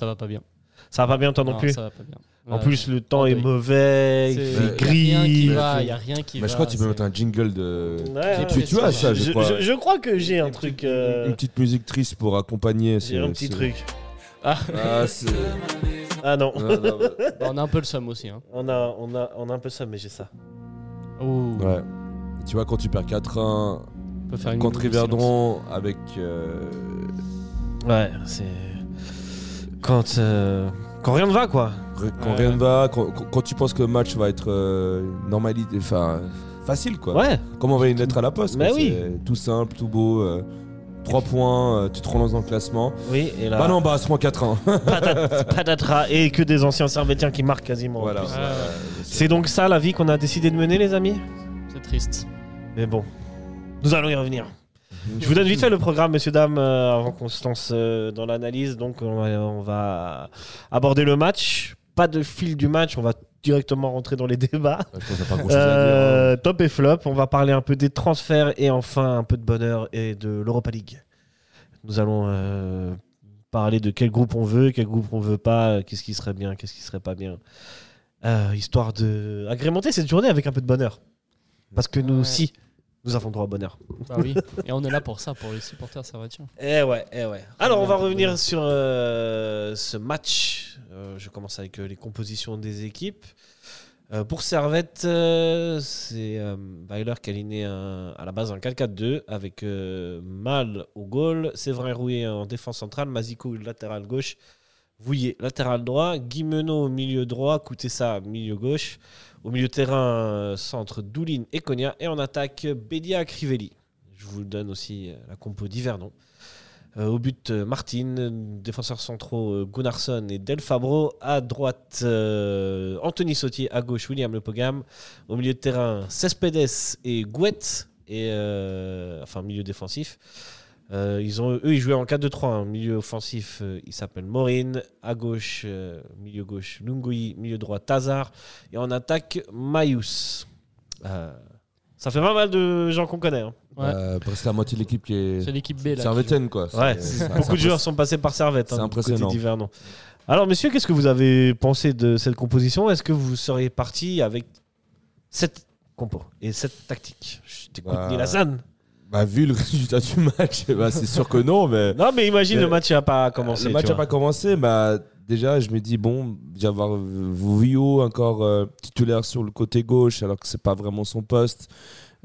ça va pas bien. Ça va pas bien toi non, plus Ça va pas bien. En Ouais. plus, le temps est oui. mauvais, il fait gris. il va, fait- il y a rien qui Mais va. je crois que tu peux mettre un jingle de. Ouais, Tu- ouais. tu as ça, je je, crois. je- je crois que j'ai un truc. euh, Une petite musique triste pour accompagner. J'ai un petit truc. Ah, c'est. Ah non. Non, non, ouais. Bah, on a un peu le somme aussi. Hein. on, a, on, a, on a un peu ça, mais j'ai ça. Oh, Ouais. Tu vois, quand tu perds 4-1 on peut faire une contre. Riverdon avec. euh, Ouais, c'est. Quand, euh, quand rien ne va, quoi. Quand rien ne va, quand, quand- tu penses que le match va être euh, normalité, enfin facile quoi. Ouais. Comme envoyer une lettre à la poste. Bah quoi. oui. C'est Tout simple, tout beau. 3 points, euh, tu te relances dans le classement. Oui, et là. Bah non, bah se prend 4-1. patat- patatras, et que des anciens servétiens qui marquent quasiment. en voilà. plus. Ouais. C'est donc ça la vie qu'on a décidé de mener, les amis? C'est triste. Mais bon, nous allons y revenir. Je vous donne vite fait le programme, messieurs, dames, euh, avant qu'on se lance euh, dans l'analyse. Donc, on va, on va aborder le match. Pas de fil du match, on va directement rentrer dans les débats. Dire, hein. Euh, top et flop, on va parler un peu des transferts et enfin un peu de bonheur et de l'Europa League. Nous allons euh, parler de quel groupe on veut, quel groupe on veut pas, euh, qu'est-ce qui serait bien, qu'est-ce qui serait pas bien. Euh, histoire de agrémenter cette journée avec un peu de bonheur. Parce que nous Ouais. Nous avons droit au bonheur. Bah oui. Et on est là pour ça, pour les supporters servatiens. Eh ouais, eh ouais. Alors on va revenir sur euh, ce match. Euh, je commence avec euh, les compositions des équipes. Euh, pour Servette, euh, c'est euh, Weiler qui a aligné à la base un 4-4-2 avec euh, Mal au goal, Séverin Rouet en défense centrale, Mazico latéral gauche, Vouillet latéral droit, Guimeno au milieu droit, Koutessa milieu gauche. Au milieu terrain, euh, centre Doulin et Konya. Et en attaque, Bédia Crivelli. Je vous donne aussi euh, la compo d'Hivernon. Euh, au but, Martin, défenseurs centraux Gunnarsson et Del Fabro. À droite, Anthony Sautier. À gauche, William Lepogam. Au milieu de terrain, Cespedes et Gouet. Et, euh, enfin, milieu défensif. Euh, ils ont, eux, ils jouaient en 4-2-3. hein. Milieu offensif, euh, il s'appelle Morin. À gauche, euh, milieu gauche, Lungui. Milieu droit, Tazar. Et en attaque, Mayus. Euh, ça fait pas mal de gens qu'on connaît. hein. Ouais. Euh, presque la moitié de l'équipe qui est C'est l'équipe B là. servétaine quoi. Ouais, C'est- c'est- Beaucoup de c'est joueurs sont passés par Servette. c'est hein, du impressionnant. côté. Alors, messieurs, qu'est-ce que vous avez pensé de cette composition? Est-ce que vous seriez parti avec cette compo et cette tactique? Je t'écoute, Bah. Bah, vu le résultat du match, bah, c'est sûr que non, mais. Non, mais imagine, le match n'a pas commencé. le match n'a pas commencé, bah, déjà je me dis, bon, déjà voir Vouillot encore euh, titulaire sur le côté gauche, alors que c'est pas vraiment son poste.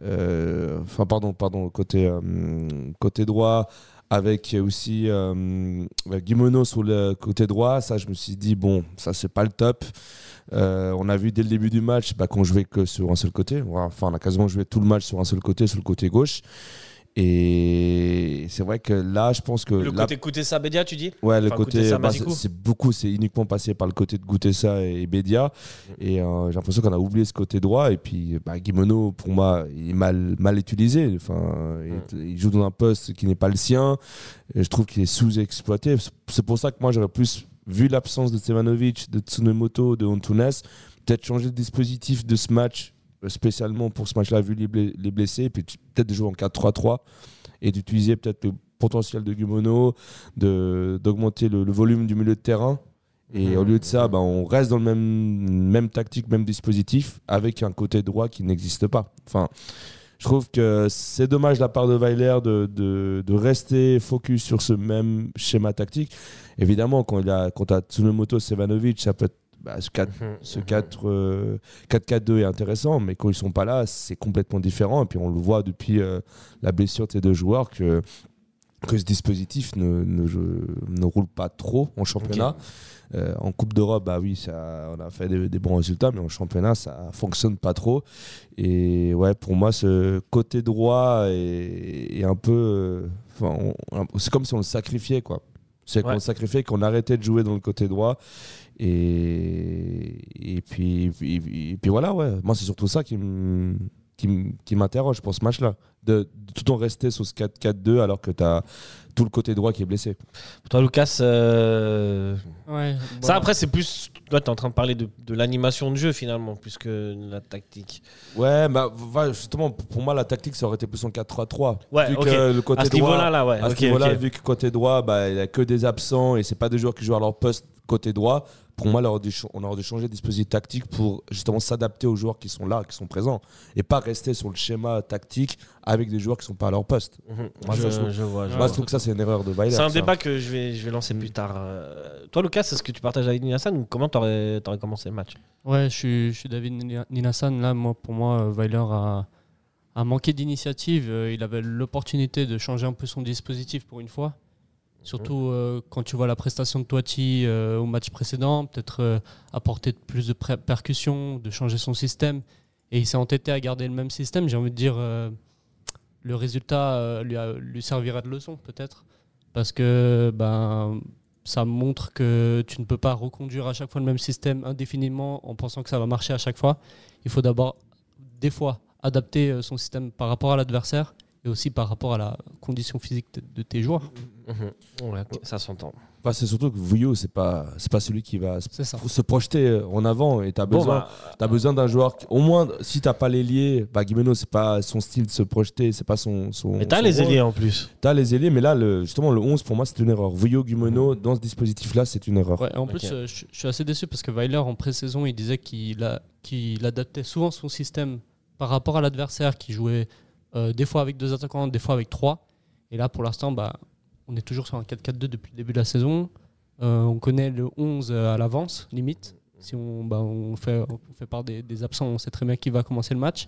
Euh, Enfin, pardon, pardon, côté, euh, côté droit, avec aussi euh, Guimono sur le côté droit, ça je me suis dit, bon, ça c'est pas le top. Euh, on a vu dès le début du match bah, qu'on jouait que sur un seul côté. Enfin, on a quasiment joué tout le match sur un seul côté, sur le côté gauche. Et c'est vrai que là, je pense que. Le là- côté côté Sabédia, tu dis Ouais, le Enfin, côté, bah, c'est beaucoup, c'est uniquement passé par le côté de Goutessa et Bédia. Et euh, j'ai l'impression qu'on a oublié ce côté droit. Et puis, bah, Guimono, pour moi, il est mal, mal utilisé. Enfin, il, il joue dans un poste qui n'est pas le sien. Et je trouve qu'il est sous-exploité. C'est pour ça que moi, j'aurais plus vu l'absence de Stevanovic, de Tsunemoto, de Antunes, peut-être changer le dispositif de ce match, spécialement pour ce match-là, vu les, blessés. Et puis peut-être de jouer en 4-3-3 et d'utiliser peut-être le potentiel de Guimono, de- d'augmenter le, le volume du milieu de terrain. Et Mhm. au lieu de ça, bah, on reste dans le même, même tactique, même dispositif, avec un côté droit qui n'existe pas. Enfin, je trouve que c'est dommage de la part de Weiler de, de, de rester focus sur ce même schéma tactique. Évidemment, quand il a quand as Tsunomoto, Sevanovic, ça peut être bah, ce 4 Mhm, mhm. 4, euh, 4-4-2 est intéressant, mais quand ils sont pas là, c'est complètement différent. Et puis on le voit depuis euh, la blessure de ces deux joueurs que, que ce dispositif ne, ne, ne roule pas trop en championnat. Euh, en Coupe d'Europe, bah oui, ça, on a fait des, des bons résultats, mais en championnat, ça fonctionne pas trop. Et ouais, pour moi, ce côté droit est, est un peu. euh, c'est comme si on le sacrifiait, quoi. C'est qu'on le sacrifiait, qu'on arrêtait de jouer dans le côté droit. Et, et, puis, et, puis voilà, ouais. Moi, c'est surtout ça qui m'interroge pour ce match-là. De, de tout en rester sur ce 4-4-2 alors que tu as tout le côté droit qui est blessé. Pour toi, Lucas, euh, Ouais, Ça, après, c'est plus. Toi, tu es en train de parler de, de l'animation de jeu finalement, plus que de la tactique. Ouais, bah, justement, pour moi, la tactique, ça aurait été plus en 4-3-3. Ouais, vu ok. que le côté À ce droit, niveau-là, là, ouais. à ok, ce niveau-là, ok. vu que côté droit, bah, il n'y a que des absents et c'est pas des joueurs qui jouent à leur poste côté droit. Pour moi, on aurait dû changer de dispositif tactique pour justement s'adapter aux joueurs qui sont là, qui sont présents, et pas rester sur le schéma tactique avec des joueurs qui sont pas à leur poste. Mhm. Moi, je, ça, je trouve- je vois. je vois. je trouve que ça, c'est une erreur de Weiler. C'est un ça. débat que je vais, je vais lancer plus tard. Euh, Toi, Lucas, est-ce que tu partages avec Hassan ou comment tu aurais, commencé le match Ouais, je suis, je suis David Nina- Ninassan. Là, moi, pour moi, euh, Weiler a, a manqué d'initiative. Euh, Il avait l'opportunité de changer un peu son dispositif pour une fois. Surtout euh, quand tu vois la prestation de Toiti euh, au match précédent, peut-être euh, apporter plus de pré- percussion, de changer son système. Et il s'est entêté à garder le même système. J'ai envie de dire, euh, le résultat euh, lui, servira de leçon peut-être. Parce que ben, ça montre que tu ne peux pas reconduire à chaque fois le même système indéfiniment en pensant que ça va marcher à chaque fois. Il faut d'abord, des fois, adapter euh, son système par rapport à l'adversaire et aussi par rapport à la condition physique de, de tes joueurs. Ouais, ok, Ça s'entend. Bah, c'est surtout que Vouillot, c'est pas, c'est pas celui qui va se- projeter en avant et tu as Bon, besoin. bah, T'as besoin d'un joueur, qui- au moins, si t'as pas l'ailier, bah Guimeno, c'est pas son style de se projeter, c'est pas son. son mais t'as les ailiers en plus. T'as les ailiers, mais là, le, justement, le 11, pour moi, c'est une erreur. Vouillot, Guimeno, dans ce dispositif-là, c'est une erreur. Ouais, et en plus, euh, je, je suis assez déçu parce que Weiler, en pré-saison, il disait qu'il a- qu'il adaptait souvent son système par rapport à l'adversaire, qui jouait euh, des fois avec deux attaquants, des fois avec trois. Et là, pour l'instant, bah, on est toujours sur un 4-4-2 depuis le début de la saison. Euh, on connaît le 11 à l'avance, limite. Si on, bah, on, fait, part des, des absents, on sait très bien qui va commencer le match.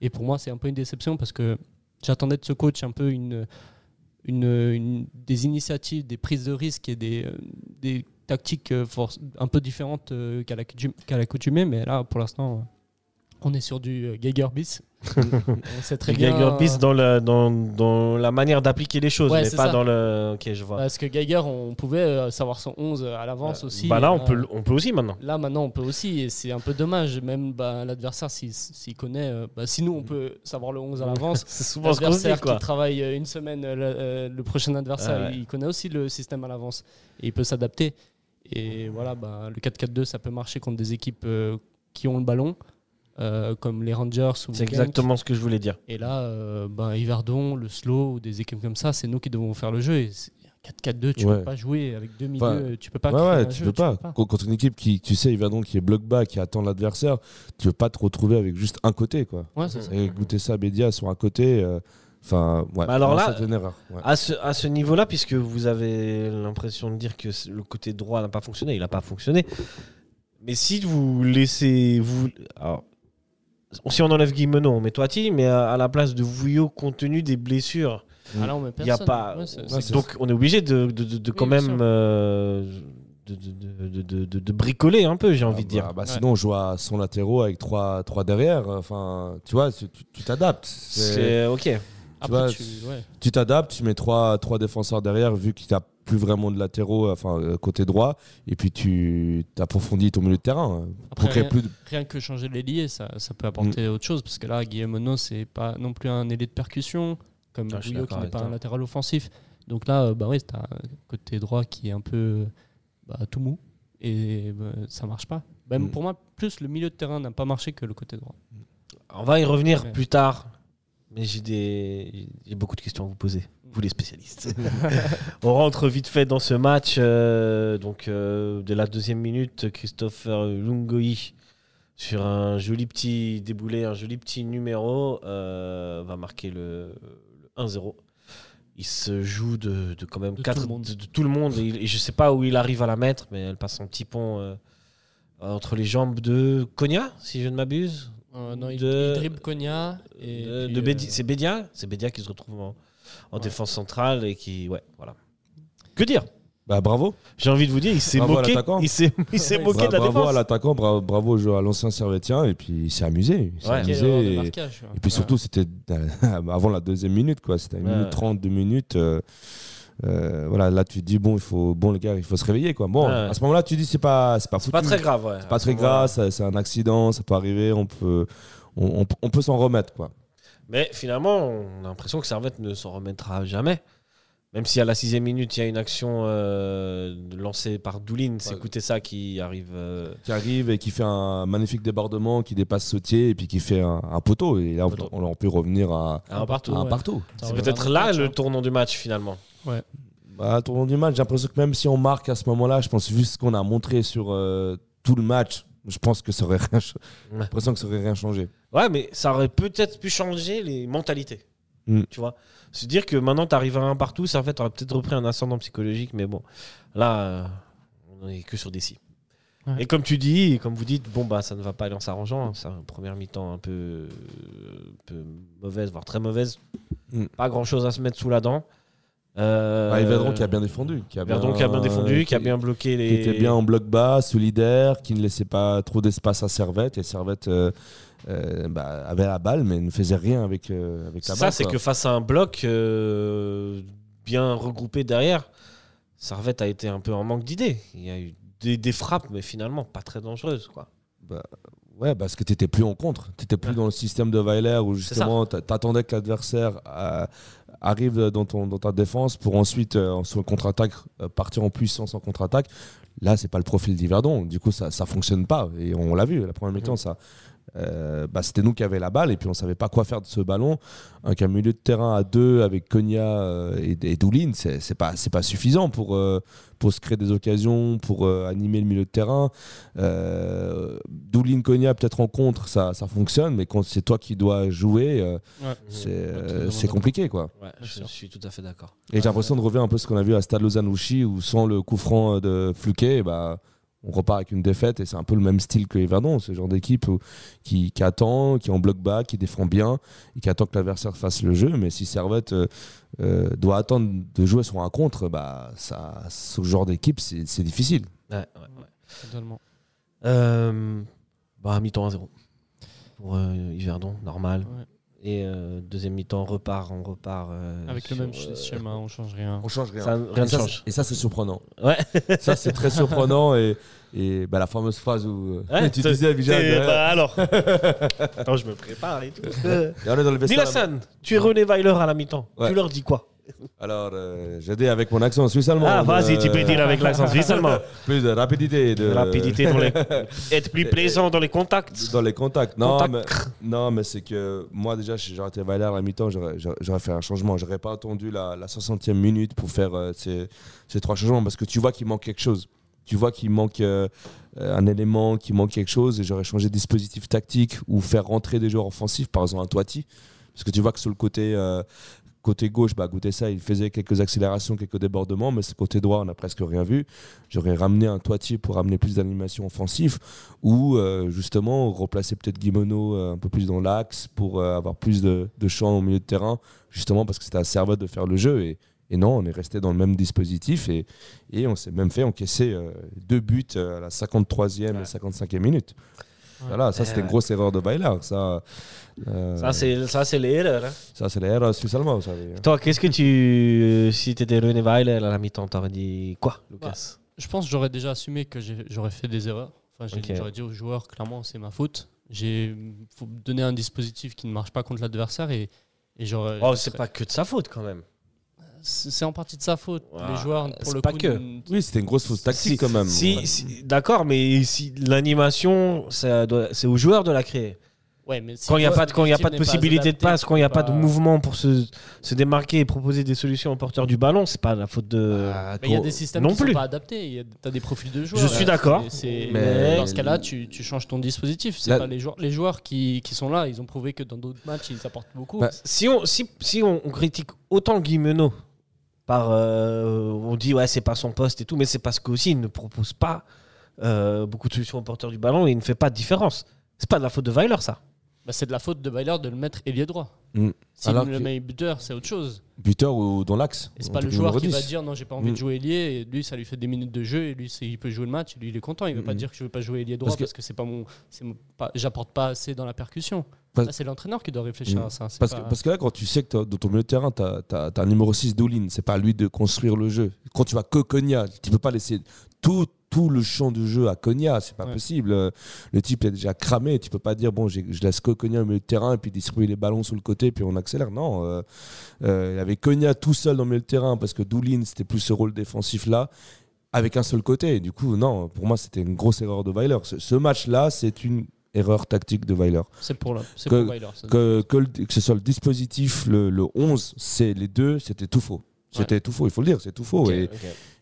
Et pour moi, c'est un peu une déception parce que j'attendais de ce coach un peu des initiatives, des prises de risques et des, euh, des tactiques euh, un peu différentes euh, qu'à l'accoutum- qu'à l'accoutumée. Mais là, pour l'instant, euh, on est sur du euh, Geiger bis. on sait très bien. Geiger Beast euh, dans, la- dans, dans la manière d'appliquer les choses, Ouais, mais pas ça. dans le. Ok, je vois. Parce que Geiger, on pouvait euh, savoir son 11 à l'avance aussi. bah là, on Euh, peut, on peut aussi maintenant. Là, maintenant, on peut aussi, et c'est un peu dommage. Même bah, l'adversaire, s'il s'il connaît, bah, si nous, on peut savoir le 11 à l'avance, C'est souvent ce qu'on dit, l'adversaire qui travaille une semaine, le, le prochain adversaire, Ouais. il connaît aussi le système à l'avance et il peut s'adapter. Et voilà, bah, le 4-4-2, ça peut marcher contre des équipes qui ont le ballon, euh, comme les Rangers ou C'est exactement ce que je voulais dire. Et là, euh, bah, Yverdon, le slow ou des équipes comme ça, c'est nous qui devons faire le jeu. Et c'est- 4-4-2, tu Ouais. peux pas jouer avec deux milieux, Enfin, tu peux pas Ouais, créer ouais, un tu jeu, peux pas. Quand- Contre une équipe qui, tu sais, Yverdon qui est bloc bas, qui attend l'adversaire, tu veux pas te retrouver avec juste un côté, quoi. Ouais, c'est ça. Et goûter ça, Bédia sur un côté, euh, enfin, ouais. Bah alors là- c'est une erreur. ouais. À ce, à ce niveau-là, puisque vous avez l'impression de dire que le côté droit n'a pas fonctionné, il n'a pas fonctionné. Mais si vous laissez. Vous, alors, si on enlève Guimeno, on met Toiti, mais à, à la place de Vouillot, compte tenu des blessures, Ah, là, on met il y a pas. Ouais, c'est- Ouais, c'est- c'est- donc on est obligé de, de, de- de quand même. euh, de, de- de- de- de- de bricoler un peu, j'ai envie de Ah dire. bah, bah, Ouais. Sinon, on joue à son latéraux avec trois, trois derrière. Enfin, tu vois, tu tu- tu t'adaptes. C'est- C'est ok. Après, vois, tu- ouais. Tu t'adaptes, tu mets trois, trois défenseurs derrière, vu qu'il n'y a plus vraiment de latéraux, enfin, euh, côté droit. Et puis, tu approfondis ton milieu de terrain. hein, Après, pour créer rien- plus de... rien que changer l'ailier, ça, ça peut apporter autre chose. Parce que là, Guillaume Ono, c'est pas non plus un ailier de percussion, comme Ah, Bouillot qui n'est pas toi. un latéral offensif. Donc là, euh, bah oui, t'as un côté droit qui est un peu bah, tout mou. Et bah, ça marche pas. Même Mm. pour moi, plus le milieu de terrain n'a pas marché que le côté droit. On va y revenir Ouais. plus tard. Mais j'ai des... j'ai beaucoup de questions à vous poser, vous les spécialistes. On rentre vite fait dans ce match. euh, donc, euh, de la deuxième minute, Christopher Lungoi, sur un joli petit déboulé, un joli petit numéro, euh, va marquer le, le 1-0. Il se joue de, de quand même De quatre, tout le monde. de, de tout le monde. Et, je sais pas où il arrive à la mettre, mais elle passe en petit pont entre les jambes de Konya, si je ne m'abuse. Euh, non, il, De- il dribble Konya. Et De- puis, de euh, C'est Bédia C'est Bédia qui se retrouve en, en Ouais. défense centrale et qui. Ouais, voilà. Que dire? Bah, bravo. J'ai envie de vous dire, il s'est moqué. Il s'est il s'est Ouais, moqué Bra- de la bravo défense. à l'attaquant, bra- bravo au joueur- à l'ancien Servetien. Et puis, il s'est amusé. Il s'est Ouais. amusé. et- marquage, ouais. Et puis surtout, c'était avant la deuxième minute, quoi. C'était une Ouais. minute 30, deux minutes. euh, euh, voilà, là, tu te dis, bon, il faut, bon, les gars, il faut se réveiller, quoi. Bon, Ouais. à ce moment-là, tu dis, c'est pas, c'est pas foutu. pas très grave, ouais. C'est pas très grave, c'est un accident, ça peut arriver, on peut, on, on- on peut s'en remettre, quoi. Mais finalement, on a l'impression que Servette ne s'en remettra jamais. Même si à la sixième minute, il y a une action euh, lancée par Doulin, c'est Ouais. ça qui arrive. euh, Qui arrive et qui fait un magnifique débordement, qui dépasse Sautier et puis qui fait un, un poteau. Et là, on, Poteau. on aurait pu revenir à, à un partout. ouais. C'est peut-être là match, le tournant du match finalement. Bah, tournant du match, j'ai l'impression que même si on marque à ce moment-là, je pense, vu ce qu'on a montré sur euh, tout le match, je pense que ça aurait rien, ch- j'ai Ouais. l'impression que ça aurait rien changé. Ouais, mais ça aurait peut-être pu changer les mentalités. Mm. Tu vois Se dire que maintenant, tu arrives à un partout, ça en fait, aurait peut-être repris un ascendant psychologique, mais bon, là, euh, on est que sur des si. Ouais. Et comme tu dis, et comme vous dites, bon, bah, ça ne va pas aller en s'arrangeant. hein. C'est une première mi-temps un peu, euh, un peu mauvaise, voire très mauvaise. Mm. Pas grand-chose à se mettre sous la dent. Euh, Bah, et Verdon qui a bien défendu. Qui a Verdon qui a bien défendu, qui a bien bloqué les. qui était bien en bloc bas, solidaire, qui ne laissait pas trop d'espace à Servette. Et Servette euh, euh, bah, avait la balle, mais ne faisait rien avec, euh, avec la Ça, balle. c'est quoi. que face à un bloc bien regroupé derrière, Servette a été un peu en manque d'idées. Il y a eu des, des frappes, mais finalement pas très dangereuses. Quoi. Ouais, parce que tu n'étais plus en contre. Tu n'étais plus Ouais. dans le système de Weiler où ça. justement tu attendais que l'adversaire arrive dans, ton, dans ta défense pour ensuite, euh, sur le contre-attaque, euh, partir en puissance en contre-attaque. Là, c'est pas le profil d'Yverdon. Du coup, ça ne fonctionne pas. Et on l'a vu, la première mi-temps, ça. Euh, bah, c'était nous qui avions la balle et puis on savait pas quoi faire de ce ballon. Avec un milieu de terrain à deux avec Konya euh, et, et Doulin, c'est c'est pas, c'est pas suffisant pour, euh, pour se créer des occasions, pour euh, animer le milieu de terrain. Euh, Doulin Konya peut-être en contre, ça, ça fonctionne, mais quand c'est toi qui dois jouer, euh, Ouais. c'est compliqué quoi. Ouais, je suis tout à fait d'accord. Et j'ai l'impression de revenir un peu ce qu'on a vu à Stade Lausanne-Ouchy où sans le coup franc de Fluquet, bah, on repart avec une défaite et c'est un peu le même style que Yverdon, ce genre d'équipe qui, qui attend, qui est en bloc bas, qui défend bien et qui attend que l'adversaire fasse le jeu. Mais si Servette euh, euh, doit attendre de jouer sur un contre, bah, ça, ce genre d'équipe, c'est c'est difficile. Ouais, ouais, ouais. Totalement. Euh, bah, mi-temps à 0 pour euh, Yverdon, normal. Ouais. Et euh, deuxième mi-temps, repart, on repart. euh, Avec le même euh, schéma, on change rien. On change rien. Ça, rien et, ne ça, change. et ça, c'est surprenant. Ouais. ça, c'est très surprenant. Et, et bah, la fameuse phrase où Ouais, tu disais, ouais, bah, alors. Attends, je me prépare et tout. et on est dans le tu es René Weiler à la mi-temps. Ouais. Tu leur dis quoi? Alors, euh, j'ai dit avec mon accent suisse-allemand. Ah, vas-y, euh, tu peux dire avec l'accent suisse allemand. Plus de rapidité. De... Rapidité dans les. Être plus plaisant dans les contacts. Dans les contacts. Non, Contact. mais, non, mais c'est que moi, déjà, si j'aurais été Weiler à la mi-temps, j'aurais fait un changement. J'aurais pas attendu la, la 60e minute pour faire euh, ces, ces trois changements parce que tu vois qu'il manque quelque chose. Tu vois qu'il manque euh, euh, un élément, qu'il manque quelque chose et j'aurais changé de dispositif tactique ou faire rentrer des joueurs offensifs, par exemple un Toiti. Parce que tu vois que sur le côté, euh, côté gauche, bah, goûter ça, il faisait quelques accélérations, quelques débordements, mais côté droit, on n'a presque rien vu. J'aurais ramené un Toiti pour ramener plus d'animation offensive ou euh, justement replacer peut-être Guimono euh, un peu plus dans l'axe pour euh, avoir plus de, de champ au milieu de terrain, justement parce que c'était à Servette de faire le jeu. Et, et non, on est resté dans le même dispositif et, et on s'est même fait encaisser euh, deux buts à la 53e Ouais. et 55e minute. Ouais. Voilà, ça c'était une ouais. grosse erreur de Weiler. Ça, euh, Ça, c'est ça, c'est les erreurs. hein. ça, c'est l'erreur suisse-allemand, vous savez. Toi, qu'est-ce que tu. Si tu étais René Weiler à la mi-temps, t'aurais dit quoi, Lucas? Je pense que j'aurais déjà assumé que j'ai- j'aurais fait des erreurs. Enfin, j'ai-. J'aurais dit aux joueurs, clairement, c'est ma faute. Il faut donner un dispositif qui ne marche pas contre l'adversaire et, et j'aurais. Oh, c'est serais- pas que de sa faute quand même. C'est en partie de sa faute. Ouais, Les joueurs, pour le pas coup, que. Oui, c'était une grosse fausse tactique Si- quand même. Si, Ouais. si- d'accord, mais si l'animation, c'est aux joueurs de la créer. Ouais, mais si Quand il n'y a pas de, quand il y a pas de possibilité de passe, quand il n'y a pas de mouvement pour se, se démarquer et proposer des solutions au porteur du ballon, c'est pas la faute de. Ah, Mais il y a des systèmes non qui plus. sont pas adaptés. Il y a- T'as des profils de joueurs. Je suis là. d'accord. Mais- Dans ce cas-là, tu, tu changes ton dispositif. C'est Là- pas les joueurs. Les joueurs qui, qui sont là, ils ont prouvé que dans d'autres matchs, ils apportent beaucoup. Bah, Si on, si, si on, on critique autant Guimeno par. euh, on dit, ouais, c'est pas son poste et tout, mais c'est parce qu'aussi il ne propose pas euh, beaucoup de solutions au porteur du ballon et il ne fait pas de différence. C'est pas de la faute de Weiler, ça. Bah, c'est de la faute de Weiler de le mettre ailier droit. Mm. Si Alors le met buteur, c'est autre chose. Buteur ou dans l'axe. Et c'est pas le joueur qui va 10. dire non, j'ai pas envie Mm. de jouer ailier. Et lui, ça lui fait des minutes de jeu. Et lui, il peut jouer le match. Et lui, il est content. Il veut pas Mm. dire que je veux pas jouer ailier droit Parce parce que- que, c'est pas mon, pas- j'apporte pas assez dans la percussion. C'est l'entraîneur qui doit réfléchir Mm. à ça. Parce, pas- que, parce que là, quand tu sais que dans ton milieu de terrain, tu as, un numéro 6 Doulin, c'est pas à lui de construire le jeu. Quand tu vas que Konya, tu peux pas laisser tout tout le champ de jeu à Konya. C'est pas Ouais. possible. Le type est déjà cramé. Tu peux pas dire bon, je laisse que Konya au milieu de terrain et puis distribuer les ballons sur le côté puis on accélère. Non, euh, euh, il y avait Konya tout seul dans le milieu de terrain parce que Doulin c'était plus ce rôle défensif là. Avec un seul côté. Du coup, non, pour moi, c'était une grosse erreur de Weiler. Ce, ce match-là, c'est une erreur tactique de Weiler. C'est pour, c'est Que- pour Weiler. ça. Que, que, le- que ce soit le dispositif, le, le 11, c'est les deux, c'était tout faux. C'était tout faux, il faut le dire, c'est tout faux. Et,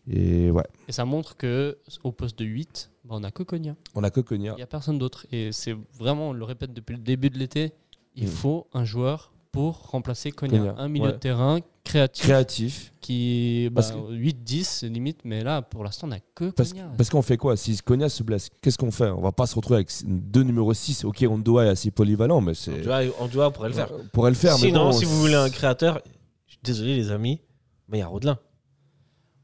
et ouais, Et ça montre que au poste de 8, bah, on a que Konya. on a que Konya. Il n'y a personne d'autre. Et c'est vraiment, on le répète depuis le début de l'été, il Mm. faut un joueur pour remplacer Konya. Konya, Un milieu ouais. de terrain créatif Créatif. qui bah, Parce que- 8-10 limite, mais là pour l'instant on n'a que Parce, Konya. parce qu'on fait quoi? Si Konya se blesse, qu'est-ce qu'on fait? On va pas se retrouver avec deux numéros 6. Ok, Rondoa est assez polyvalent, mais c'est. en duo, on pourrait le faire. On pourrait le faire, mais Sinon, bon, si vous voulez un créateur, je suis désolé les amis, mais il y a Rodelin.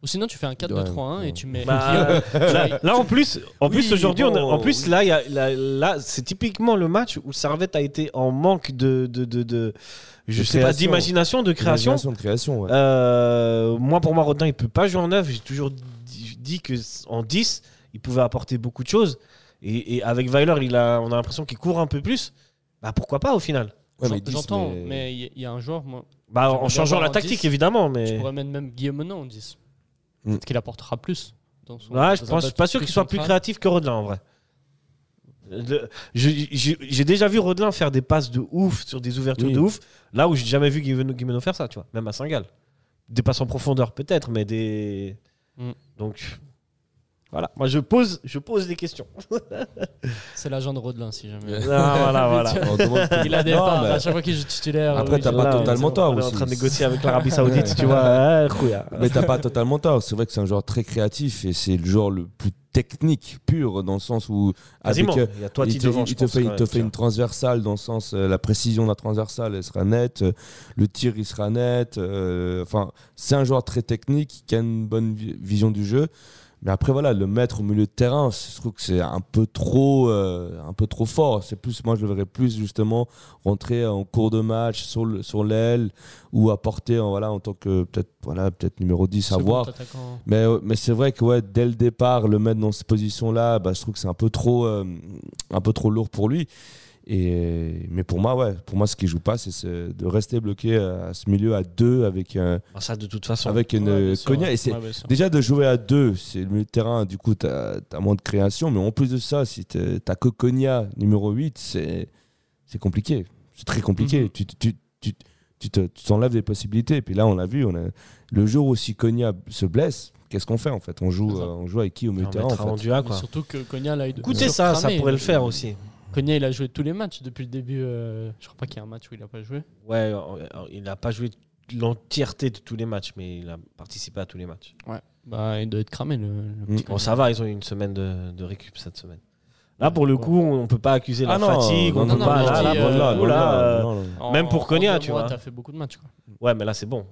Ou sinon tu fais un 4-2-3-1 Ouais, et tu mets. Bah, là, là, en plus, en Oui, plus aujourd'hui, bon, en plus oui. là, il y a- là, là, c'est typiquement le match où Servette a été en manque de, de, de, de- je De sais pas, d'imagination, de création. De création, ouais. Euh, moi, pour moi, Rodin, il peut pas jouer en 9. J'ai toujours dit, dit que en 10, il pouvait apporter beaucoup de choses. Et, et avec Weiler, il a, on a l'impression qu'il court un peu plus. Bah pourquoi pas au final? Ouais, J'en- mais 10, J'entends, mais- mais il y, il y a un joueur, moi, Bah en changeant la tactique 10. évidemment, mais pourrais mettre même Guillaume en 10. Mm. Peut-être qu'il apportera plus. Dans son, ouais, je pense pas sûr qu'il soit plus créatif que Rodelin en vrai. J'ai déjà vu Rodelin faire des passes de ouf sur des ouvertures Oui. de ouf, là où j'ai jamais vu Guimeno, Guimeno faire ça, tu vois, même à Saint-Gall. Des passes en profondeur peut-être, mais des. Mm. Donc voilà, moi je pose, je pose des questions. C'est l'agent de Rodelin si jamais. Ah, voilà, voilà. On demande- Il a des Non, parts mais- à chaque fois qu'il joue titulaire. Après, oui, t'as je- pas Là, totalement tort On est en aussi. train de négocier avec l'Arabie Saoudite, tu vois. ah, chouïa. Mais t'as pas totalement tort. C'est vrai que c'est un joueur très créatif et c'est le joueur le plus technique pur dans le sens où avec, Quasiment. euh, Il y a toi il te, devant, il je te pense, fait, quand il te même, fait une transversale dans le sens euh, la précision de la transversale elle sera nette, euh, le tir il sera net. euh, Enfin, c'est un joueur très technique qui a une bonne vi- vision du jeu. Mais après voilà, le mettre au milieu de terrain, je trouve que c'est un peu trop, euh, un peu trop fort. C'est plus, moi je le verrais plus justement rentrer en cours de match sur le- sur l'aile ou apporter en voilà en tant que peut-être voilà peut-être numéro 10 à voir. Mais, euh, mais c'est vrai que ouais, dès le départ, le mettre dans cette position-là, bah, je trouve que c'est un peu trop, euh, un peu trop lourd pour lui. Et, mais pour moi, ouais, pour moi, ce qui joue pas, c'est ce- de rester bloqué à ce milieu à deux avec, un- Ah, ça de toute façon. avec une Ouais. Et c'est déjà de jouer à deux, c'est le milieu de terrain. Du coup, tu as, moins de création. Mais en plus de ça, si tu n'as que Konya numéro 8, c'est c'est compliqué. C'est très compliqué. Mhm. Tu, tu, tu, tu te- tu t'enlèves des possibilités. Et puis là, on l'a vu, on a, le jour où si Konya se blesse, qu'est-ce qu'on fait en fait? On joue, euh, on joue avec qui au milieu de On terrain en fait? quoi. Surtout que Konya là, il Écoutez ça, ça pourrait le faire aussi. Konya il a joué tous les matchs depuis le début. euh, je crois pas qu'il y a un match où il a pas joué. Ouais, euh, il n'a pas joué l'entièreté de tous les matchs, mais il a participé à tous les matchs. Bah il doit être cramé le, le Mm. petit Bon, Konya. ça va, ils ont eu une semaine de, de récup cette semaine. Là, pour le coup, on peut pas accuser la Ah non, fatigue, non, on non, peut non, pas. là, je là, dis, euh, là, euh, Même pour Konya, deux tu mois, vois. T'as fait beaucoup de matchs quoi. Ouais, mais là, c'est bon.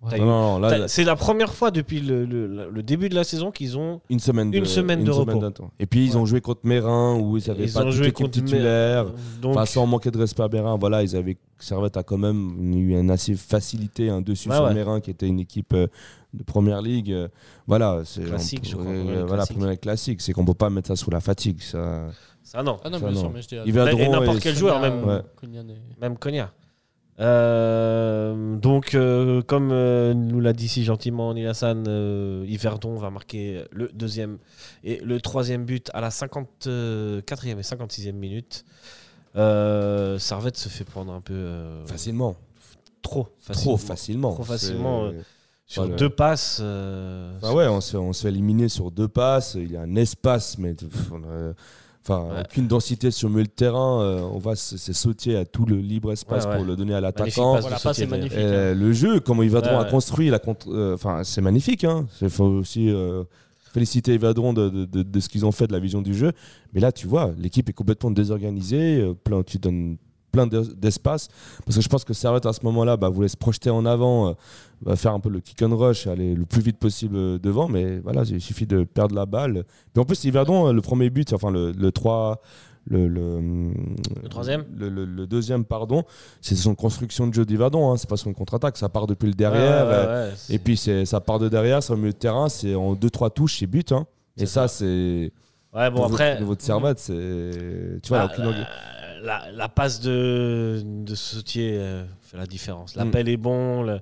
Ouais. T'as non, non, là, T'as- là, C'est la première fois depuis le, le- le début de la saison qu'ils ont. une semaine de, une semaine de repos. Et puis ils ont joué contre Mérin où ils avaient Ils pas ont toute joué contre titulaire. Donc, Enfin, sans manquer de respect à Mérin, voilà, ils avaient Servette a quand même eu une assez facilité un dessus Ouais, sur ouais. Mérin qui était une équipe euh, de première ligue. Euh, Voilà, c'est Classique, on- je crois, euh, voilà, classique. première ligue classique, c'est qu'on peut pas mettre ça sous la fatigue. Ça. ça, non. Ah non, Ça, bien non. sûr, mais je Et n'importe quel joueur, même. Même Konya. Euh, donc, euh, comme euh, nous l'a dit si gentiment Nilassan, Yverdon va marquer le deuxième et le troisième but à la 54e et 56e minute. Servette se fait prendre un peu Facilement, trop trop facilement. Trop facilement, C'est- euh, sur deux passes. Enfin, ouais, on se, fait, on se fait éliminer sur deux passes. Il y a un espace, mais enfin, Ouais. aucune densité sur le terrain. euh, on va se- c'est sauter à tout le libre espace Ouais, ouais. pour le donner à l'attaquant. Euh, hein. le jeu, comment Ouais, a construit, la euh, c'est magnifique. Hein. Il faut aussi euh, féliciter Yverdon de, de- de- de ce qu'ils ont fait, de la vision du jeu. Mais là, tu vois, l'équipe est complètement désorganisée. euh, plein, tu donnes plein d'es- d'espace. Parce que je pense que Servette, à ce moment-là, bah, voulait se projeter en avant, euh, bah, faire un peu le kick and rush, aller le plus vite possible euh, devant. Mais voilà, il suffit de perdre la balle. Puis en plus, Yverdon, euh, le premier but, enfin le, le 3. Le, le, Le troisième le, deuxième, pardon, c'est son construction de jeu d'Yverdon. Hein, c'est pas son contre-attaque, ça part depuis le derrière. Ouais, ouais, ouais, c'est- et puis c'est- ça part de derrière, sur le milieu de terrain, c'est en 2-3 touches, c'est but. Hein. Et ça, c'est. Ouais, bon, après. Votre, votre servette, c'est. Tu vois, bah, la, la- la passe de, de Sautier euh, fait la différence. Mm. L'appel est bon. le-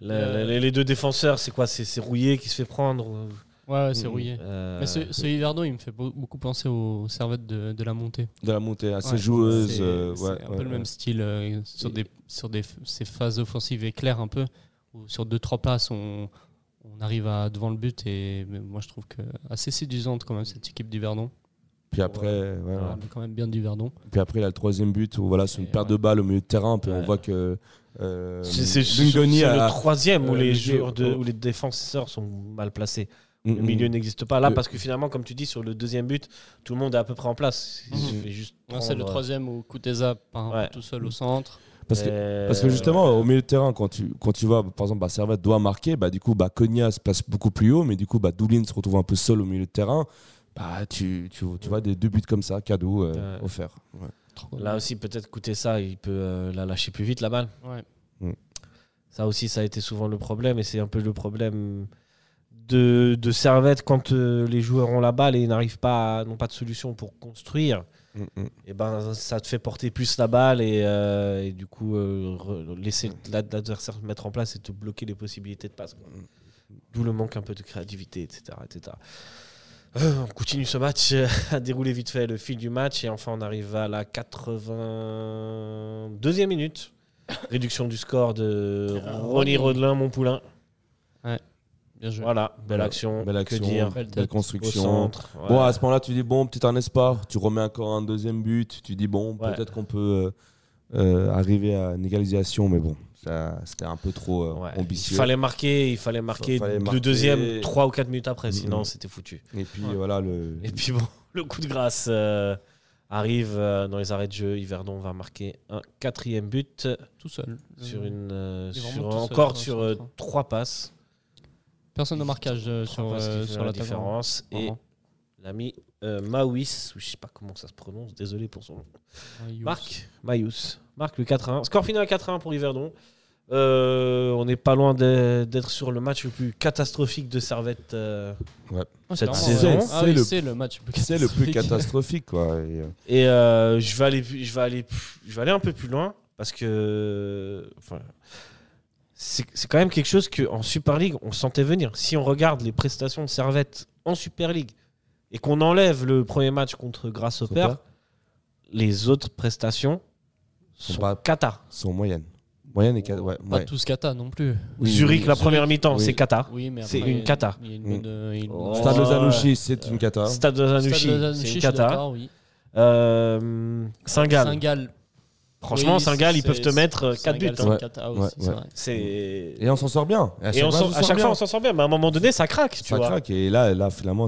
le- Euh. les, les deux défenseurs, c'est quoi C'est c'est Rouillé qui se fait prendre ou- Ouais, ouais, c'est Mm. rouillé. Euh, Mais ce, ce il me fait beau- beaucoup penser aux servettes de, de la montée. de la montée assez Ouais, joueuse. C'est euh, c'est ouais, un ouais, peu le même style euh, sur, des, sur des, ces phases offensives éclair un peu. Où sur deux trois passes, on, on arrive à, devant le but. Et moi, je trouve que assez séduisante quand même cette équipe d'Yverdon. Puis après, ouais, quand même bien d'Yverdon. Puis après, il a le troisième but où voilà, sur une ouais. de balle au milieu de terrain, puis on voit que. Euh, C'est c'est le troisième où, euh, les joueurs de, où les défenseurs sont mal placés. Mm, Le milieu mm. n'existe pas là parce que finalement, comme tu dis, sur le deuxième but, tout le monde est à peu près en place. Ouais, C'est le prendre- troisième où Kuteza part Ouais. tout seul au centre. Parce que, Euh, parce que justement, au milieu de terrain, quand tu, quand tu vois, par exemple, bah, Servette doit marquer, bah, du coup, bah, Konya se place beaucoup plus haut, mais du coup, bah, Doulin se retrouve un peu seul au milieu de terrain. Bah, tu, tu, tu vois des deux buts comme ça, cadeau euh, Ouais. offert. Ouais. Là aussi, peut-être coûter ça, il peut euh, la lâcher plus vite la balle. Ouais. Ça aussi, ça a été souvent le problème et c'est un peu le problème de, de Servette quand euh, les joueurs ont la balle et n'arrivent pas, n'ont pas de solution pour construire. Mm, mm. Et ben, ça te fait porter plus la balle et, euh, et du coup euh, laisser l'ad- l'adversaire se mettre en place et te bloquer les possibilités de passe. D'où le manque un peu de créativité, etc. etc. Euh, on continue ce match à dérouler vite fait le fil du match et enfin on arrive à la 82e minute. Réduction du score de Ah, Ronny. Rodelin, Montpoulain. Bien joué. Voilà, belle action. Belle action, Que dire Belle construction. centre. ouais. Bon, à ce moment-là, tu dis, bon, peut-être un espoir. Tu remets encore un deuxième but. Tu dis, bon, Ouais. peut-être qu'on peut euh, euh, arriver à une égalisation, mais bon, c'était un peu trop euh, Ouais. ambitieux. Il fallait marquer, il fallait marquer fallait le marquer. deuxième 3 ou 4 minutes après, sinon c'était foutu. Et puis Ouais. voilà, le, Et puis bon, le coup de grâce euh, arrive euh, dans les arrêts de jeu. Yverdon va marquer un quatrième but Tout seul. sur une, euh, sur- vraiment tout seul, encore sur euh, trois passes. Personne de marquage euh, sur, euh, sur la l'attaquant. différence. Et Vraiment. l'ami euh, Maouis, ou je sais pas comment ça se prononce, désolé pour son nom. Marc Maïus. Marc le 4-1. Score final 4-1 pour Yverdon. Euh, on n'est pas loin d'être sur le match le plus catastrophique de Servette. euh, Ouais, cette clairement, saison, ouais. Ah c'est oui, le- c'est le match le plus c'est le plus catastrophique. catastrophique, quoi. Et, euh, Et euh, je vais aller, je vais aller, je vais aller un peu plus loin parce que, enfin, c'est c'est quand même quelque chose que en Super League on sentait venir. Si on regarde les prestations de Servette en Super League et qu'on enlève le premier match contre Grasshopper, les autres prestations Sont sont pas- cata. sont moyennes. Moyenne et ca- ouais, Pas ouais. tous cata non plus. Oui, Zurich oui. la première mi-temps Oui. c'est cata. Oui, mais C'est une cata. Mm. euh. Stade. Lozanouchi, c'est une cata. Stade de Stade Zanushi, Lausanne-Uchi, c'est je une cata. Euh, Saint-Gall. Franchement, Oui, Saint-Gall, ils peuvent te mettre 4 buts. Saint-Gall, hein. Ouais. Ouais, ouais. C'est Et on s'en sort bien. à Et chaque on fois, on à s'en chaque sort fois, bien. on s'en sort bien. Mais à un moment donné, ça craque. Tu ça vois. craque. Et là, là finalement,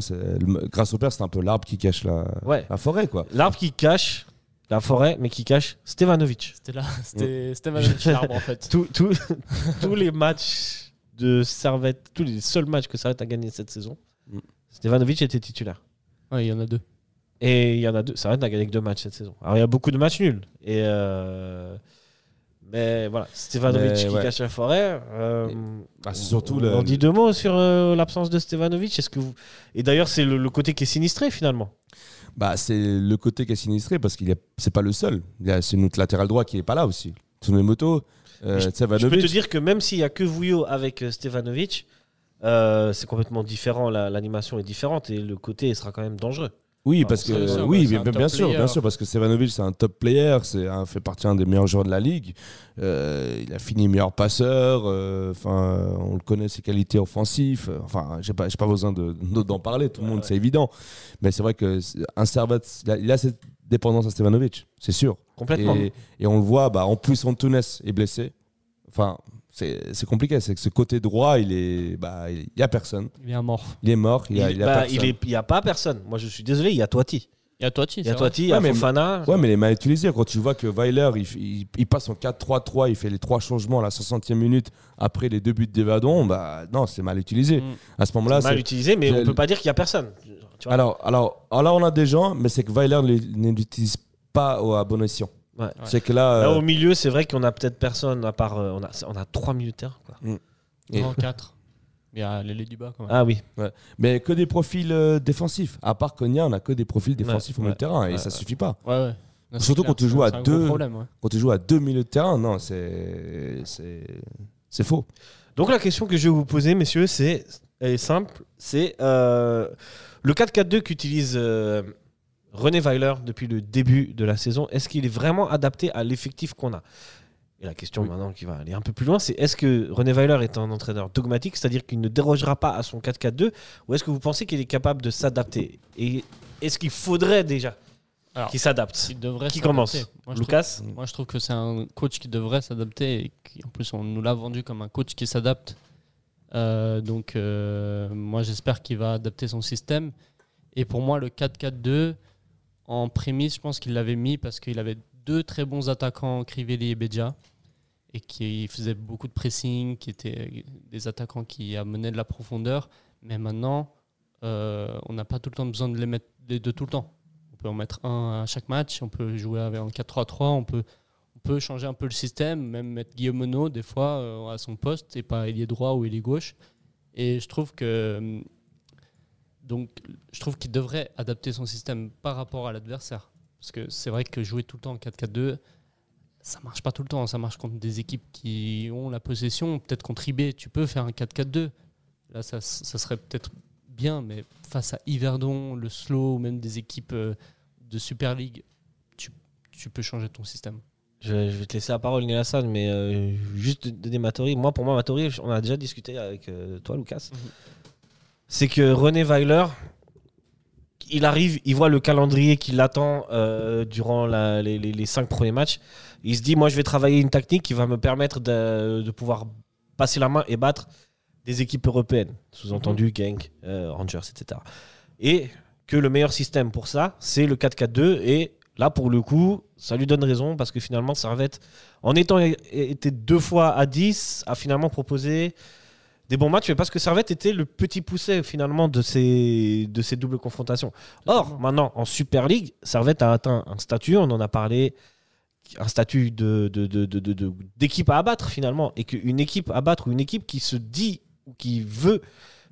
grâce au père, c'est un peu l'arbre qui cache la, Ouais. la forêt, quoi. L'arbre qui cache la forêt, mais qui cache Stevanovic. C'était là, c'était Stevanovic l'arbre en fait. Tous les matchs de Servette, tous les seuls matchs que Servette a gagné cette saison, Mm. Stevanovic était titulaire. Ouais, il y en a deux. Et il y en a deux. Servette n'a gagné que deux matchs cette saison. Alors il y a beaucoup de matchs nuls. Et euh, Mais voilà, Stevanovic qui ouais. cache la forêt. euh, Bah, c'est surtout on le- dit deux mots sur euh, l'absence de Stevanovic. Est-ce que vous... Et d'ailleurs, c'est le, le côté qui est sinistré finalement. Bah, c'est le côté qui est sinistré parce qu'il est, c'est pas le seul. C'est notre latéral droit qui est pas là aussi. Tsunemoto, euh, Je- Je peux te dire que même s'il y a que Vouillot avec Stevanovic, c'est complètement différent. la- L'animation est différente et le côté sera quand même dangereux. Oui, parce que oui, bien, sûr, player. bien sûr, parce que Stevanovic c'est un top player, c'est un, fait partie un des meilleurs joueurs de la ligue. Euh, il a fini meilleur passeur. euh, on le connaît ses qualités offensives. euh, Enfin, j'ai pas, j'ai pas besoin de- de- d'en parler. Tout le Ouais, monde, ouais. c'est évident. Mais c'est vrai que un Servette, il a, il a cette dépendance à Stevanovic, c'est sûr. Complètement. Et, et on le voit, bah, en plus, Antunes est blessé. Enfin, c'est c'est compliqué. C'est que ce côté droit, il est, bah, il y a personne. Il est amorphe. Il est mort. Il y a, il il y a bah, personne. il est- il y a pas personne. Moi, je suis désolé, il y a Toiti. Il y a Toiti. Il y a. Toiti, il y a Ouais, mais- Fofana. Ouais, mais les mal utilisés. Quand tu vois que Weiler, il, il- il passe en 4-3-3, il fait les trois changements à la 60e minute après les deux buts d'Evadon, bah non, c'est mal utilisé. Mm. À ce moment-là, mal c'est. utilisé, mais on peut pas dire qu'il y a personne. Tu vois Alors, alors, alors là, on a des gens, mais c'est que Weiler ne ne l'utilise pas au- à bon escient. Ouais. C'est que là. Là, euh, au milieu, c'est vrai qu'on a peut-être personne à part. euh, on, a, on a trois milieux de terrain. Quoi. et- En 4. Il y a l'ailier du bas quand même. Ah oui. Mais que des profils euh, défensifs. À part Konya, on a que des profils défensifs au milieu ouais, de terrain et ouais, ça suffit pas. Ouais, ouais. Non, c'est Surtout clair, quand tu joues à deux. gros problème, ouais. Quand tu joues à deux milieux de terrain, non, c'est c'est c'est faux. Donc la question que je vais vous poser, messieurs, c'est elle est simple. C'est euh, le 4-4-2 qu'utilise euh, René Weiler depuis le début de la saison. Est-ce qu'il est vraiment adapté à l'effectif qu'on a? Et la question Oui. maintenant qui va aller un peu plus loin, c'est est-ce que René Weiler est un entraîneur dogmatique, c'est-à-dire qu'il ne dérogera pas à son 4-4-2, ou est-ce que vous pensez qu'il est capable de s'adapter? Et est-ce qu'il faudrait déjà qu'il s'adapte? Il devrait Qui commence? Moi, je Lucas trouve- Moi, je trouve que c'est un coach qui devrait s'adapter et qui, en plus, on nous l'a vendu comme un coach qui s'adapte. Euh, donc, euh, moi, j'espère qu'il va adapter son système. Et pour moi, le 4-4-2, en prémisse, je pense qu'il l'avait mis parce qu'il avait deux très bons attaquants, Crivelli et Bedia, et qui faisaient beaucoup de pressing, qui étaient des attaquants qui amenaient de la profondeur. Mais maintenant, euh, on n'a pas tout le temps besoin de les mettre les deux tout le temps. On peut en mettre un à chaque match, on peut jouer avec en 4-3-3, on peut, on peut changer un peu le système, même mettre Guillaume Monod des fois euh, à son poste et pas ailier droit ou ailier gauche. Et je trouve que hum, donc je trouve qu'il devrait adapter son système par rapport à l'adversaire. Parce que c'est vrai que jouer tout le temps en 4-4-2, ça marche pas tout le temps. Ça marche contre des équipes qui ont la possession. Peut-être contre IB, tu peux faire un 4-4-2. Là, ça, ça serait peut-être bien, mais face à Yverdon, le slow, ou même des équipes euh, de Super League, tu, tu peux changer ton système. Je, je vais te laisser la parole, Hassan, mais euh, juste donner ma théorie. Moi, pour moi, ma théorie, on a déjà discuté avec euh, toi, Lucas. Mhm. C'est que René Weiler, il arrive, il voit le calendrier qui l'attend euh, durant la- les, les- les cinq premiers matchs. Il se dit, moi, je vais travailler une technique qui va me permettre de, de pouvoir passer la main et battre des équipes européennes, sous-entendu Genk, euh, Rangers, etc. Et que le meilleur système pour ça, c'est le 4-4-2. Et là, pour le coup, ça lui donne raison parce que finalement, Servette, en étant é- été deux fois à 10, a finalement proposé des bons matchs, mais parce que Servette était le petit poussé finalement de ces, de ces doubles confrontations. Or, maintenant, en Super League, Servette a atteint un statut, on en a parlé, un statut de, de- de- de- de- de- d'équipe à abattre finalement. Et qu'une équipe à battre ou une équipe qui se dit ou qui veut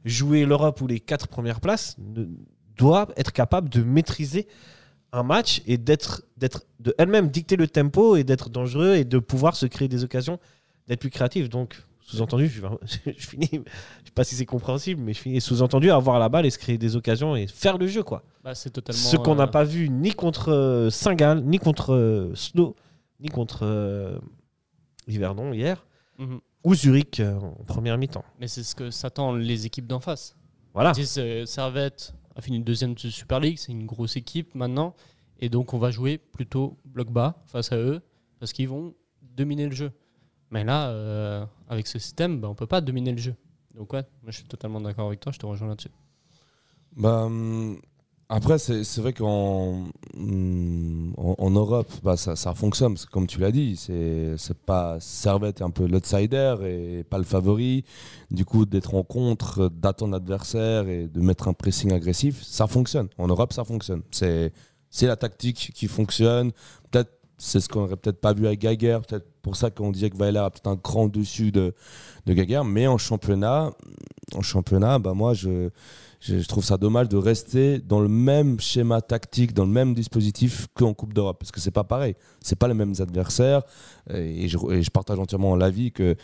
jouer l'Europe ou les quatre premières places ne- doit être capable de maîtriser un match et d'être, d'être de elle-même dicter le tempo et d'être dangereux et de pouvoir se créer des occasions, d'être plus créatif. Donc, sous-entendu, je, finis, je sais pas si c'est compréhensible, mais je finis sous-entendu avoir la balle et se créer des occasions et faire le jeu, quoi. Bah, c'est totalement. Ce qu'on n'a euh, pas vu ni contre euh, Saint-Gall, ni contre euh, Slo, ni contre Yverdon hier, mhm. ou Zurich en première mi-temps. Mais c'est ce que s'attendent les équipes d'en face. Voilà. Ils disent, Servette a fini deuxième de Super League, c'est une grosse équipe maintenant. Et donc, on va jouer plutôt bloc bas face à eux parce qu'ils vont dominer le jeu. Mais là, euh, avec ce système, bah, on peut pas dominer le jeu. Donc, ouais, moi je suis totalement d'accord avec toi, je te rejoins là-dessus. Bah, hum, après, c'est vrai qu'en hum, en, Europe, bah, ça, fonctionne. Parce que comme tu l'as dit, c'est pas Servette un peu l'outsider et pas le favori. Du coup, d'être en contre, d'attendre l'adversaire et de mettre un pressing agressif, ça fonctionne. En Europe, ça fonctionne. C'est la tactique qui fonctionne. Peut-être c'est ce qu'on aurait peut-être pas vu avec Geiger. Peut-être pour ça qu'on disait que Weiler a peut-être un cran dessus de, de Geiger. Mais en championnat, en championnat, bah moi je je, trouve ça dommage de rester dans le même schéma tactique, dans le même dispositif qu'en Coupe d'Europe, parce que c'est pas pareil. C'est pas les mêmes adversaires. Et je, et je partage entièrement l'avis que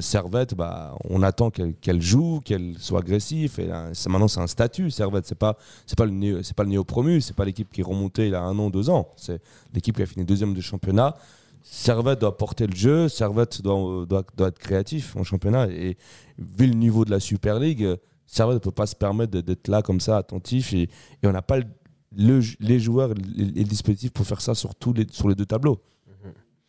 Servette, bah, on attend qu'elle joue, qu'elle soit agressive. Et maintenant, c'est un statut. Servette, c'est pas, pas le pas le néo promu, c'est pas l'équipe qui est remontée il y a un an, deux ans. C'est l'équipe qui a fini deuxième du championnat. Servette doit porter le jeu, Servette doit, doit, doit être créatif en championnat. Et vu le niveau de la Super League, euh, Servette ne peut pas se permettre d'être là comme ça, attentif. Et, on n'a pas le- le- les joueurs et les dispositifs pour faire ça sur, tous les, sur les deux tableaux.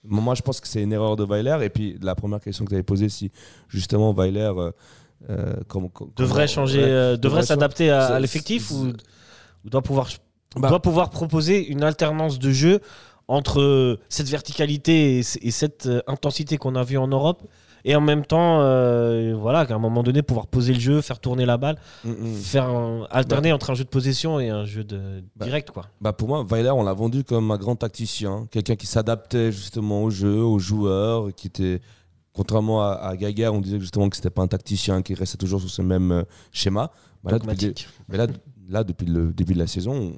Moi, je pense que c'est une erreur de Weiler. Et puis, la première question que tu avais posée, si justement Weiler euh, euh, Devrait changer, ouais, euh, devrait s'adapter à, l'effectif ou, ou doit pouvoir Bah. doit pouvoir proposer une alternance de jeu entre cette verticalité et, et cette intensité qu'on a vue en Europe et en même temps euh, voilà qu'à un moment donné pouvoir poser le jeu faire tourner la balle Mm, mm. faire un- alterner entre un jeu de possession et un jeu de Bah. direct quoi Bah pour moi, Weiler, on l'a vendu comme un grand tacticien, quelqu'un qui s'adaptait justement au jeu, aux joueurs, qui était Contrairement à, à on disait justement que c'était pas un tacticien qui restait toujours sur ce même euh, schéma. Bah, là, depuis le- Dogmatique. mais là, là, depuis le début de la saison,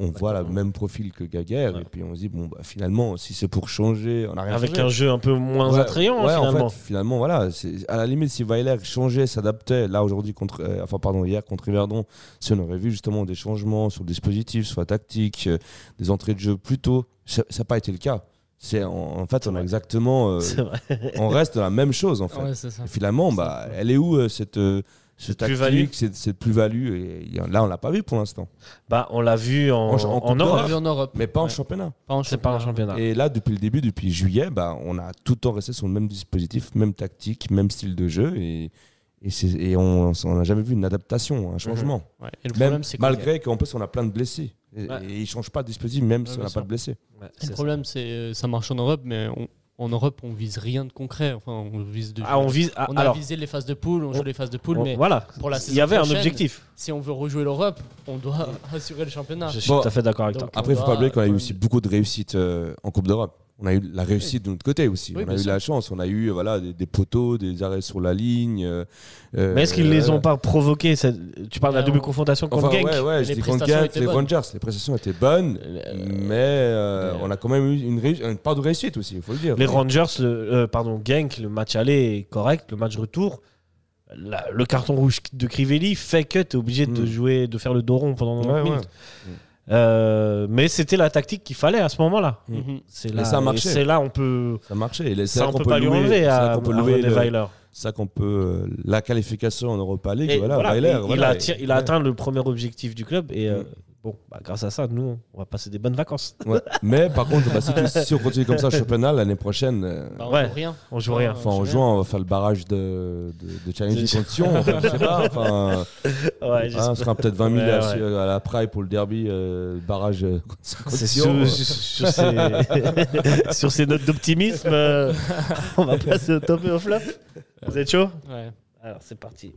on, on voit le même profil que Gaguerre. Ouais. Et puis on se dit, bon, bah, finalement, si c'est pour changer, on a rien Avec changé. un jeu un peu moins Ouais, attrayant, en finalement. fait, finalement, voilà. À la limite, si Weiler changeait, s'adaptait, là aujourd'hui, contre, euh, enfin, pardon, hier contre Yverdon, si on aurait vu justement des changements sur le dispositif, sur la tactique, euh, des entrées de jeu plus tôt, ça n'a pas été le cas. C'est en, en fait, on a exactement, euh, on reste dans la même chose en fait. Et finalement, bah, elle est où euh, cette, cette plus-value tactique, cette, cette plus-value Et Là, on l'a pas vu pour l'instant, Bah, on l'a vu en, En- Europe. vu en Europe. mais pas en championnat. Pas en pas championnat. Et là, depuis le début, depuis juillet, bah, on a tout le temps resté sur le même dispositif, même tactique, même style de jeu. Et, et, on n'a jamais vu une adaptation, un changement. Ouais. Et le Même problème, que- malgré qu'en plus, on a plein de blessés. Et, Ouais. et ils ne changent pas de dispositif, même si on n'a pas de blessés. Le problème, c'est euh, ça marche en Europe, mais on- en Europe, on vise rien de concret. Enfin, on vise de Ah, on vise. ah, on a alors, visé les phases de poule, on joue on- les phases de poule, on- mais voilà. pour la Il y saison avait un objectif. si on veut rejouer l'Europe, on doit assurer le championnat. Je suis Bon, tout à fait d'accord avec toi. Après, il ne faut pas oublier qu'on a eu aussi beaucoup de réussites euh, en Coupe d'Europe. On a eu la réussite de notre côté aussi. Oui, on a eu sûr. la chance. On a eu voilà, des, des poteaux, des arrêts sur la ligne. euh, euh, Mais est-ce qu'ils les euh, ont pas provoqués Tu parles de la Ouais, double on- confrontation contre Enfin, Genk ouais, ouais, je les dis contre prestations Genk, les. Rangers, les prestations étaient bonnes, Euh, mais euh, on a quand même eu une, part de réussite aussi, il faut le dire. Les Rangers, le, euh, pardon, Genk, le match aller est correct, le match retour. la- le carton rouge de Crivelli fait que tu es obligé de Mm. jouer, de faire le dos rond pendant 90 Ouais, ouais. minutes. Euh, mais c'était la tactique qu'il fallait à ce moment-là. Mhm. C'est Et ça a marché. c'est là on peut, Ça marchait. Et ça là on qu'on peut pas lui enlever à, à louer René le- Weiler. ça qu'on peut euh, la qualification en Europa League. Voilà, voilà, Weiler, et il, voilà, a, et- tir- il a ouais. atteint le premier objectif du club et euh, Mm. Bon, bah, grâce à ça, nous, on va passer des bonnes vacances. Ouais. Mais par contre, bah, si, tu- si on continue comme ça au championnat l'année prochaine, euh, Bah, on Ouais. joue rien. On joue rien. enfin, en juin, on va faire le barrage de, de, de Challenge De- contre Sion. enfin, je sais pas. Enfin, Ouais, hein, on sera peut-être 20 000 Ouais, à, ouais. à la Praille pour le derby, euh, le barrage euh, contre, Sion. sur, sur- sur ces, sur ces notes d'optimisme, euh, on va passer au top et au flop. Vous êtes chaud? Ouais. Alors c'est parti.